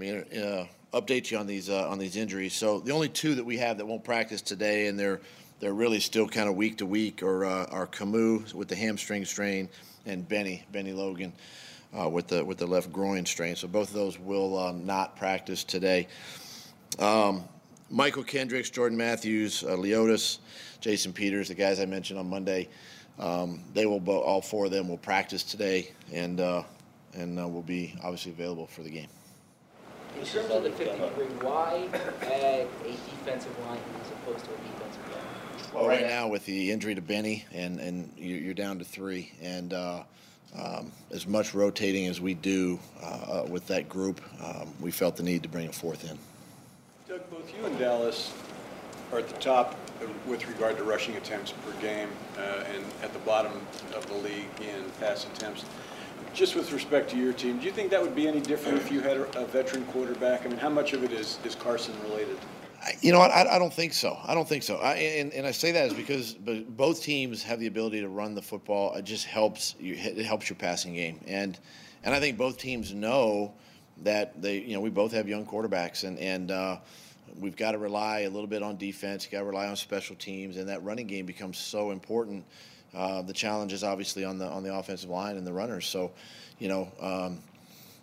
mean, uh, update you on these uh, on these injuries. So the only two that we have that won't practice today, and they're they're really still kind of week to week, are uh, are Camus with the hamstring strain and Bennie Bennie Logan uh, with the with the left groin strain. So both of those will uh, not practice today. Um, Mychal Kendricks, Jordan Matthews, uh, Leodis, Jason Peters, the guys I mentioned on Monday. Um, they will all four of them will practice today and uh, and will be obviously available for the game. In terms of the 50 degree, why add a defensive line as opposed to a defensive line? Well, right now with the injury to Bennie and and you're down to three and. Uh, um, as much rotating as we do uh, with that group, um, we felt the need to bring a fourth in. Doug, both you and Dallas are at the top with regard to rushing attempts per game uh, and at the bottom of the league in pass attempts. Just with respect to your team, do you think that would be any different if you had a veteran quarterback? I mean, how much of it is, is Carson related? You know what? I, I don't think so. I don't think so. I, and, and I say that is because both teams have the ability to run the football. It just helps you. It helps your passing game, and and I think both teams know that they. You know, we both have young quarterbacks, and and uh, we've got to rely a little bit on defense. Got to rely on special teams, and that running game becomes so important. Uh, the challenge is obviously on the on the offensive line and the runners. So, you know, um,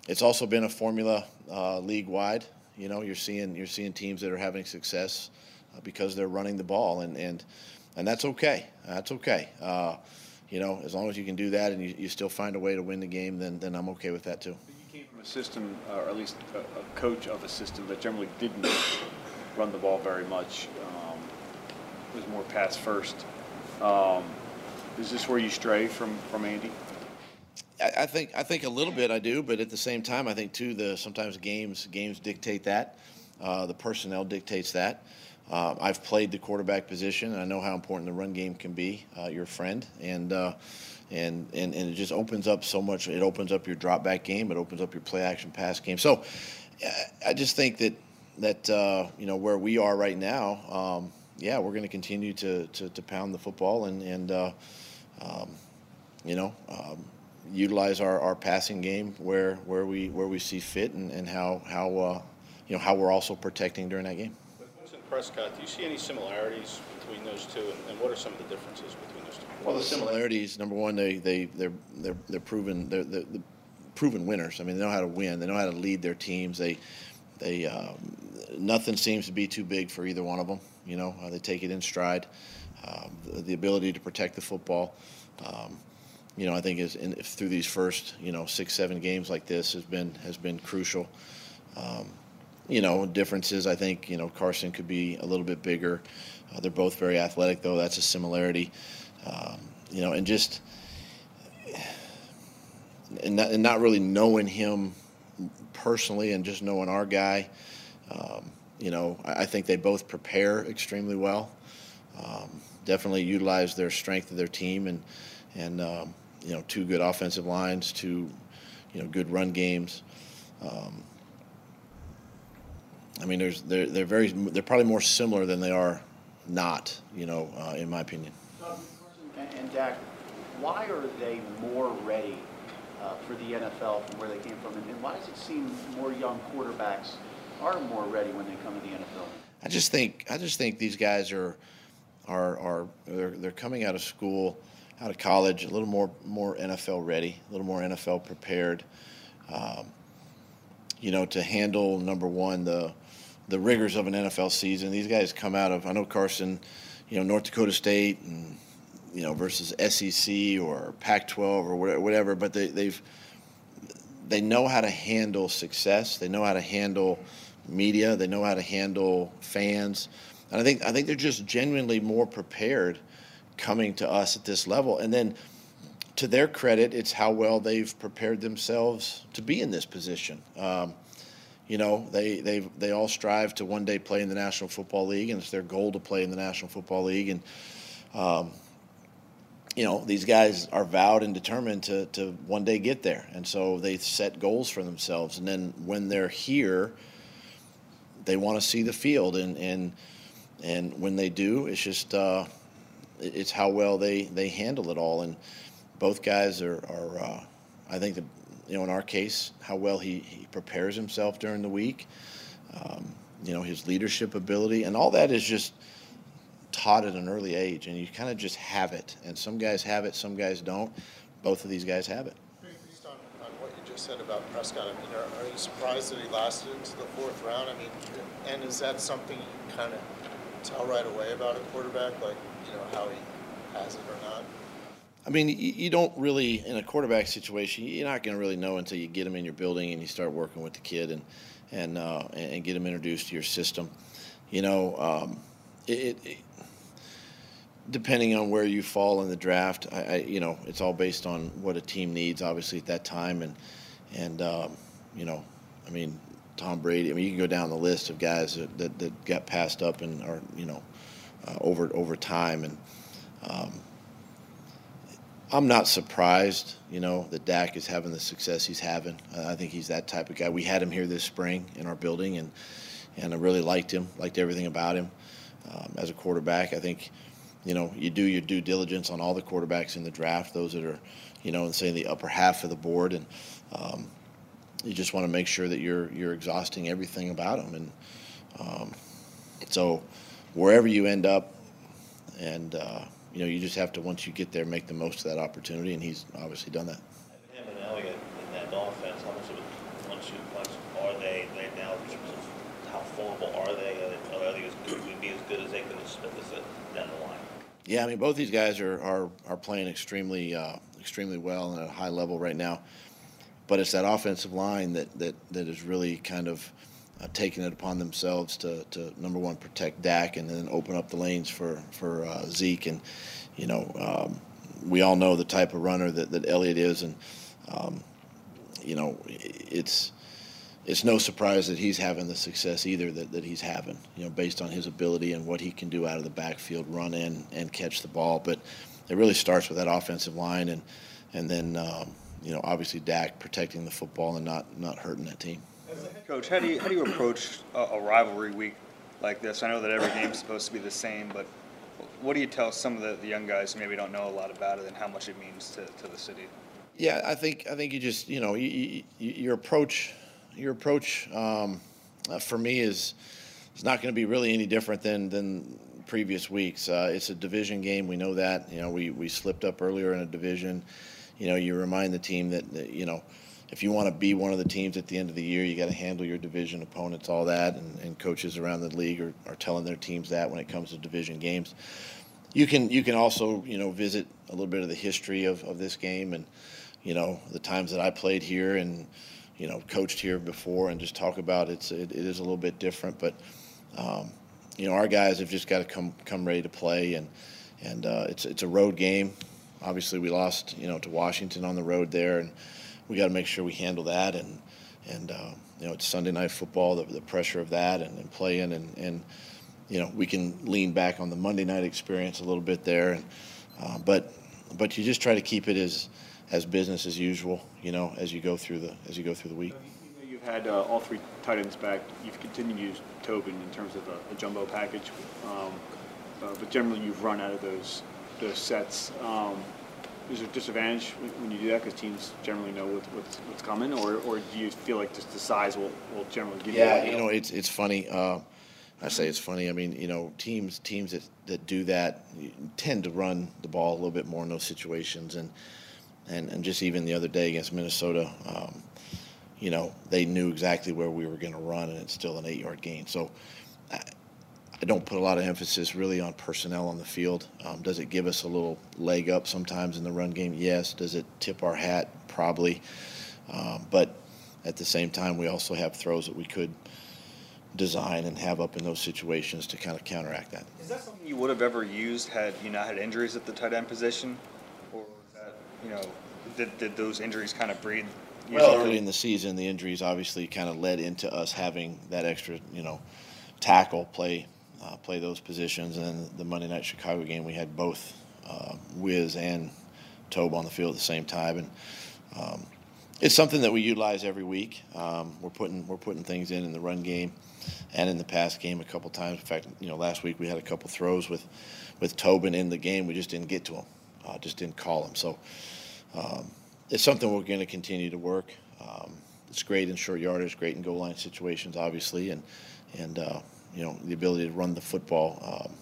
it's also been a formula uh, league wide. You know, you're seeing you're seeing teams that are having success uh, because they're running the ball, and and and that's okay. That's okay. Uh, you know, as long as you can do that and you, you still find a way to win the game, then then I'm okay with that too. You came from a system, uh, or at least a, a, coach of a system that generally didn't run the ball very much. Um, it was more pass first. Um, is this where you stray from from Andy? I think I think a little bit I do, but at the same time, I think too the sometimes games games dictate that. Uh, the personnel dictates that. Uh, I've played the quarterback position, and I know how important the run game can be. Uh, your friend, and, uh, and and and it just opens up so much. It opens up your drop back game. It opens up your play action pass game. So, I just think that that uh, you know where we are right now. Um, yeah, we're going to continue to, to pound the football and and uh, um, you know. Um, utilize our, our passing game where where we where we see fit and, and how how uh, you know how we're also protecting during that game. Wentz and Prescott, do you see any similarities between those two, and, and, what are some of the differences between those two? Well, the similarities. Number one, they they they're they're they're proven they're, they're, they're proven winners. I mean, they know how to win. They know how to lead their teams. They they um, nothing seems to be too big for either one of them. You know, uh, they take it in stride. Um, the, the, ability to protect the football. Um, you know, I think is in, through these first, you know, six, seven games like this has been has been crucial. Um, you know, differences. I think you know Carson could be a little bit bigger. Uh, they're both very athletic, though. That's a similarity. Um, you know, and just and not, and not, really knowing him personally, and just knowing our guy. Um, you know, I, I, think they both prepare extremely well. Um, definitely utilize their strength of their team and and um, you know, two good offensive lines, two, you know, good run games. Um, I mean, there's they're they're very they're probably more similar than they are not. You know, uh, in my opinion. And, and Dak, why are they more ready uh, for the NFL from where they came from, and, and why does it seem more young quarterbacks are more ready when they come to the NFL? I just think I just think these guys are are are they're, they're coming out of school out of college, a little more more NFL ready, a little more NFL prepared. Um, you know, to handle number one the the rigors of an NFL season. These guys come out of I know Carson, you know North Dakota State and you know versus SEC or Pac-12 or whatever, but they, they've they know how to handle success. They know how to handle media. They know how to handle fans, and I think I think they're just genuinely more prepared coming to us at this level. And then to their credit, it's how well they've prepared themselves to be in this position. Um, you know, they they they all strive to one day play in the National Football League, and it's their goal to play in the National Football League. And um, you know, these guys are vowed and determined to to one day get there, and so they set goals for themselves. And then when they're here, they want to see the field, and and and when they do, it's just uh, it's how well they, they handle it all. And both guys are, are uh, I think, you know, in our case, how well he, he prepares himself during the week. Um, you know, his leadership ability, and all that is just taught at an early age, and you kind of just have it. And some guys have it, some guys don't. Both of these guys have it. Based on, on what you just said about Prescott, I mean, are, are you surprised that he lasted into the fourth round? I mean, and is that something you kind of tell right away about a quarterback, like, you know, how he has it or not? I mean, you, don't really, in a quarterback situation, you're not going to really know until you get him in your building and you start working with the kid and and uh, and get him introduced to your system. You know, um, it, it, depending on where you fall in the draft, I, I, you know, it's all based on what a team needs, obviously at that time, and and um, you know, I mean, Tom Brady. I mean, you can go down the list of guys that, that, that got passed up and are you know uh, over over time, and um, I'm not surprised, you know, that Dak is having the success he's having. Uh, I think he's that type of guy. We had him here this spring in our building, and and I really liked him, liked everything about him um, as a quarterback. I think you know, you do your due diligence on all the quarterbacks in the draft, those that are, you know, in say the upper half of the board, and um, you just want to make sure that you're you're exhausting everything about them, and um, so wherever you end up, and uh, you know, you just have to once you get there, make the most of that opportunity, and he's obviously done that. Him and Elliott in that offense, how much of a one-two punch are they right now? In terms of how formidable are they? Are they, they as good, be as good as they could have down the line? Yeah, I mean, both these guys are are, are playing extremely uh, extremely well and at a high level right now. But it's that offensive line that that, that is really kind of uh, taking it upon themselves to, to number one protect Dak and then open up the lanes for for uh, Zeke and you know um, we all know the type of runner that, that Elliott is and um, you know it's it's no surprise that he's having the success either that, that he's having, you know, based on his ability and what he can do out of the backfield, run in and catch the ball. But it really starts with that offensive line and and then um, you know obviously Dak protecting the football and not not hurting that team. Coach, how do you how do you approach a, a rivalry week like this? I know that every game's supposed to be the same, but what do you tell some of the, the young guys who maybe don't know a lot about it and how much it means to, to the city? Yeah, I think I think you just you know you, you, your approach your approach um, uh, for me is is not going to be really any different than than previous weeks. Uh, it's a division game. We know that. You know, we we slipped up earlier in a division. You know, you remind the team that, that you know if you want to be one of the teams at the end of the year, you got to handle your division opponents, all that, and, and coaches around the league are, are telling their teams that when it comes to division games. You can you can also you know visit a little bit of the history of, of this game and you know the times that I played here and you know, coached here before and just talk about it's it, it is a little bit different, but um, you know, our guys have just got to come come ready to play, and and uh, it's it's a road game. Obviously, we lost you know to Washington on the road there, and we got to make sure we handle that, and and uh, you know it's Sunday night football, the, the pressure of that, and, and playing, and and you know we can lean back on the Monday night experience a little bit there, and uh, but but you just try to keep it as as business as usual, you know, as you go through the as you go through the week. You've had uh, all three tight ends back. You've continued to use Tobin in terms of a, a jumbo package, um, uh, but generally you've run out of those those sets. Um, is there a disadvantage when you do that because teams generally know what, what's, what's coming, or, or do you feel like just the size will, will generally give yeah, you? Yeah, you know, it's it's funny. Uh, I say it's funny. I mean, you know, teams teams that, that do that tend to run the ball a little bit more in those situations, and and, and just even the other day against Minnesota, um, you know, they knew exactly where we were going to run, and it's still an eight-yard gain. So I, don't put a lot of emphasis really on personnel on the field. Um, does it give us a little leg up sometimes in the run game? Yes. Does it tip our hat? Probably. Um, but at the same time, we also have throws that we could design and have up in those situations to kind of counteract that. Is that something you would have ever used had you not had injuries at the tight end position? Or that, you know, did, did those injuries kind of breed? Well, early in the season, the injuries obviously kind of led into us having that extra, you know, tackle play, uh, play those positions. And the Monday night Chicago game, we had both uh, Wiz and Tobe on the field at the same time, and um, it's something that we utilize every week. Um, we're putting we're putting things in in the run game, and in the pass game a couple times. In fact, you know, last week we had a couple throws with with Tobin in the game. We just didn't get to him, uh, just didn't call him. So um, it's something we're going to continue to work. Um, it's great in short yardage, great in goal line situations, obviously, and and uh, you know the ability to run the football um,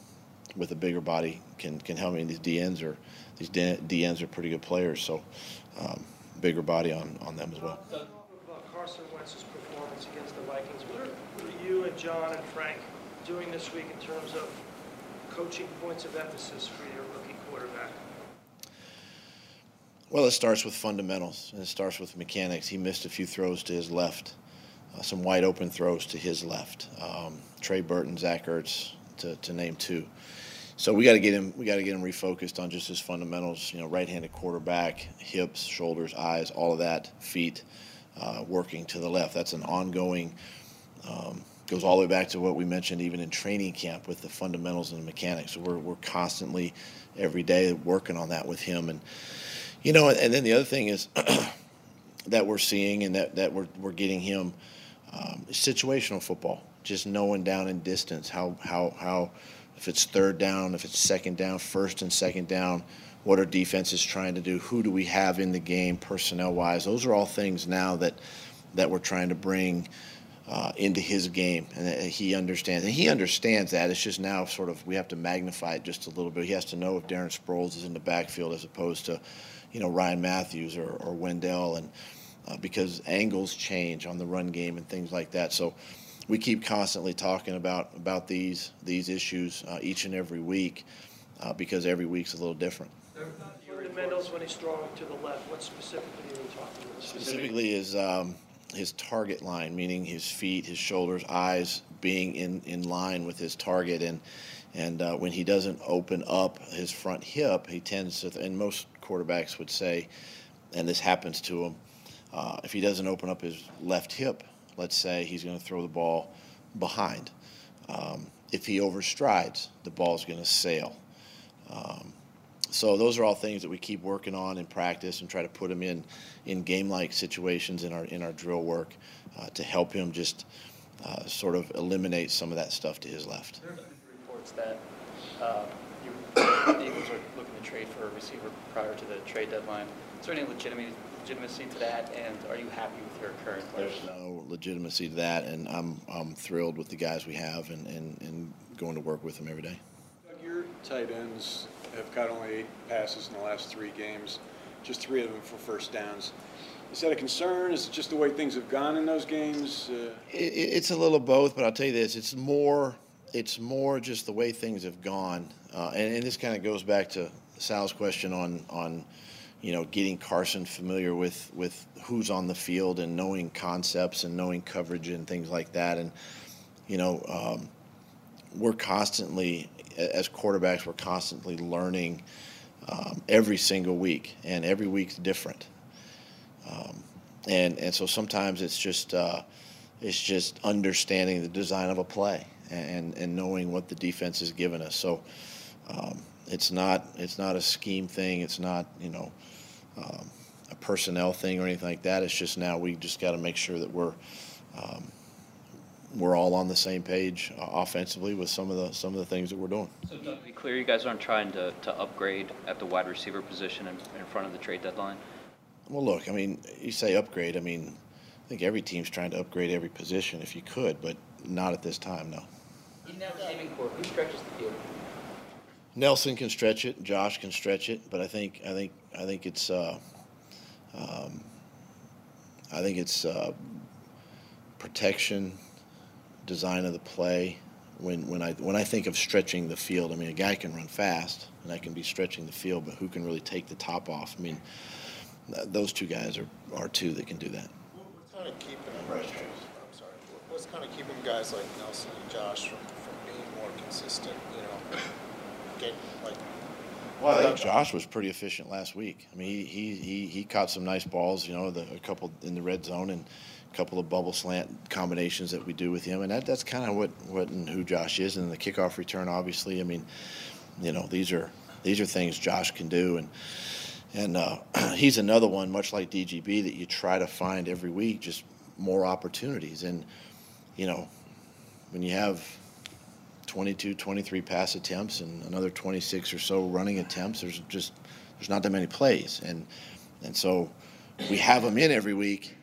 with a bigger body can can help. me. mean, these DNs are these DNs are pretty good players, so um, bigger body on on them as well. About Carson Wentz's performance against the Vikings. What are, what are you and John and Frank doing this week in terms of coaching points of emphasis for your rookie quarterback? Well, it starts with fundamentals, and it starts with mechanics. He missed a few throws to his left, some wide open throws to his left. Um, Trey Burton, Zach Ertz, to, to name two. So we got to get him. We got to get him refocused on just his fundamentals. You know, right-handed quarterback, hips, shoulders, eyes, all of that, feet, uh, working to the left. That's an ongoing. Um, goes all the way back to what we mentioned even in training camp with the fundamentals and the mechanics. So we're we're constantly, every day, working on that with him and you know, and then the other thing is that we're seeing and that, that we're, we're getting him um, situational football, just knowing down in distance how, how, how, if it's third down, if it's second down, first and second down, what are defenses trying to do? Who do we have in the game personnel wise? Those are all things now that, that we're trying to bring uh, into his game, and he understands. And he understands that. It's just now sort of we have to magnify it just a little bit. He has to know if Darren Sproles is in the backfield as opposed to you know Ryan Mathews or, or Wendell, and uh, because angles change on the run game and things like that. So we keep constantly talking about about these these issues uh, each and every week uh, because every week's a little different. Fundamentals when he's throwing to the left. What specifically are you talking about? Specifically is um, his target line, meaning his feet, his shoulders, eyes being in, in line with his target, and and uh, when he doesn't open up his front hip, he tends to, and most quarterbacks would say, and this happens to him, uh, if he doesn't open up his left hip, let's say he's going to throw the ball behind. Um, if he overstrides, the ball's going to sail. Um, so those are all things that we keep working on in practice and try to put him in in game-like situations in our in our drill work uh, to help him just uh, sort of eliminate some of that stuff to his left. Reports that uh, you, the Eagles are looking to trade for a receiver prior to the trade deadline. Is there any legitimacy legitimacy to that, and are you happy with your current players? There's no legitimacy to that, and I'm I'm thrilled with the guys we have and, and, and going to work with them every day. Your tight ends have caught only eight passes in the last three games, just three of them for first downs. Is that a concern? Is it just the way things have gone in those games? Uh, it, it's a little both, but I'll tell you this: it's more, it's more just the way things have gone, uh, and, and, this kind of goes back to Sal's question on on, you know, getting Carson familiar with with who's on the field and knowing concepts and knowing coverage and things like that, and you know, um, we're constantly as quarterbacks, we're constantly learning um, every single week, and every week's different. Um, and and so sometimes it's just uh, it's just understanding the design of a play and and knowing what the defense has given us. So um, it's not it's not a scheme thing. It's not you know um, a personnel thing or anything like that. It's just now we just got to make sure that we're um, we're all on the same page uh, offensively with some of the some of the things that we're doing. So to be clear, you guys aren't trying to, to upgrade at the wide receiver position in, in front of the trade deadline. Well, look, I mean, you say upgrade. I mean, I think every team's trying to upgrade every position if you could, but not at this time, no. In that receiving corps, who stretches the field? Nelson can stretch it. Josh can stretch it, but I think I think I think it's uh, um, I think it's uh, protection design of the play. When, when I when I think of stretching the field, I mean a guy can run fast and I can be stretching the field, but who can really take the top off? I mean, th- those two guys are, are two that can do that. What's kind of keeping I'm sorry. What's kind of keeping guys like Nelson and Josh from, from being more consistent? You know, like. Well, I think Josh was pretty efficient last week. I mean, he he he, he caught some nice balls. You know, the, a couple in the red zone and a couple of bubble slant combinations that we do with him, and that, that's kind of what, what and who Josh is. And the kickoff return, obviously, I mean, you know, these are these are things Josh can do, and and uh, he's another one, much like DGB, that you try to find every week, just more opportunities. And you know, when you have 22, 23 pass attempts and another 26 or so running attempts, there's just there's not that many plays, and and so we have them in every week.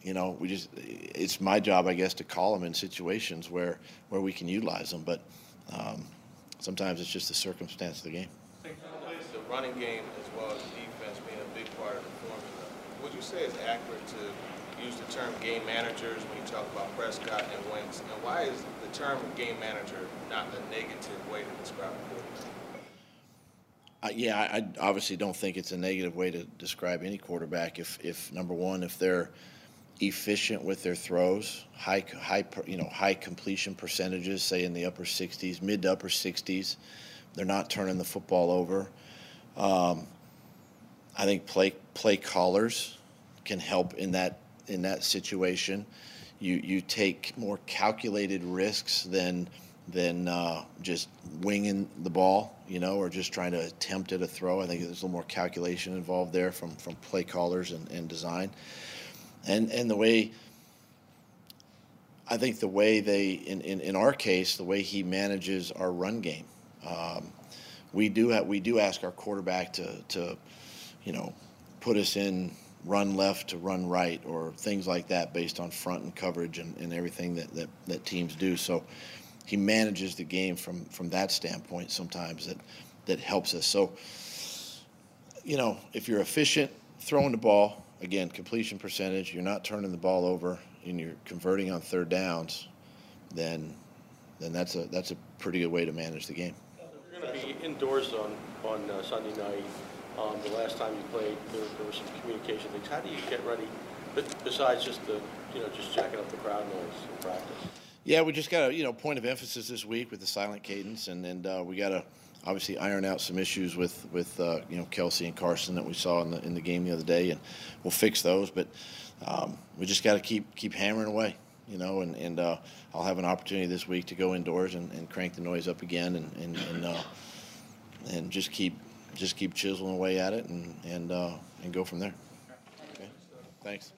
You know, we just it's my job, I guess, to call them in situations where where we can utilize them. But um, sometimes it's just the circumstance of the game. The running game as well as defense being a big part of the formula. Would you say it's accurate to use the term game managers when you talk about Prescott and Wentz? And why is the term game manager not a negative way to describe a quarterback? Uh, yeah, I, I obviously don't think it's a negative way to describe any quarterback. If, if number one, if they're efficient with their throws, high, high, you know, high completion percentages, say in the upper 60s, mid to upper 60s, they're not turning the football over. Um, I think play play callers can help in that in that situation. You you take more calculated risks than than uh, just winging the ball, you know, or just trying to attempt at a throw. I think there's a little more calculation involved there from from play callers and, and design, and and the way. I think the way they, in, in, in our case, the way he manages our run game, um, we do have, we do ask our quarterback to, to, you know, put us in run left to run right or things like that based on front and coverage and, and everything that, that, that teams do. So he manages the game from, from that standpoint sometimes that, that helps us. So, you know, if you're efficient throwing the ball, again, completion percentage, you're not turning the ball over and you're converting on third downs, then then that's a that's a pretty good way to manage the game. You're going to be indoors on, on uh, Sunday night. Um, The last time you played, there there were some communication things. How do you get ready, but besides just the, you know, just jacking up the crowd noise in practice? Yeah, we just got a you know point of emphasis this week with the silent cadence, and and uh, we got to obviously iron out some issues with with uh, you know Kelce and Carson that we saw in the in the game the other day, and we'll fix those. But um, we just got to keep keep hammering away, you know. And and uh, I'll have an opportunity this week to go indoors and, and crank the noise up again, and and and, uh, and just keep just keep chiseling away at it, and and uh, and go from there. Okay, thanks.